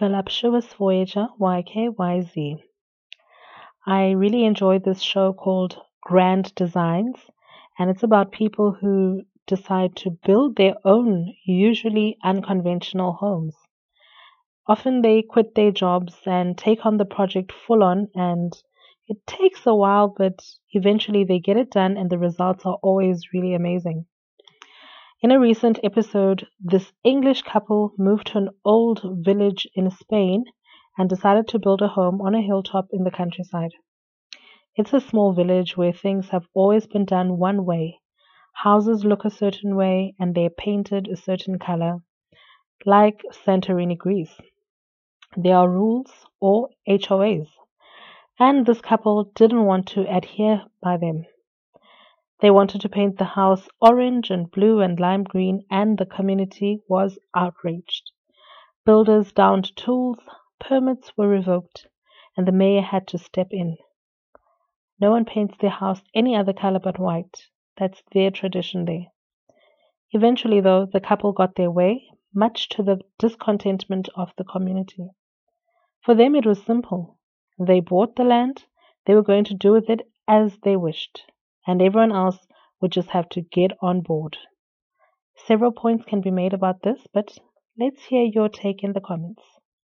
Voluptuous Voyager YKYZ. I really enjoyed this show called Grand Designs, and it's about people who decide to build their own, usually unconventional homes. Often they quit their jobs and take on the project full on, and it takes a while, but eventually they get it done, and the results are always really amazing. In a recent episode, this English couple moved to an old village in Spain and decided to build a home on a hilltop in the countryside. It's a small village where things have always been done one way. Houses look a certain way and they're painted a certain color, like Santorini, Greece. There are rules or HOAs, and this couple didn't want to adhere by them. They wanted to paint the house orange and blue and lime green, and the community was outraged. Builders downed tools, permits were revoked, and the mayor had to step in. No one paints their house any other color but white. That's their tradition there. Eventually, though, the couple got their way, much to the discontentment of the community. For them, it was simple. They bought the land, they were going to do with it as they wished and everyone else would just have to get on board. Several points can be made about this, but let's hear your take in the comments.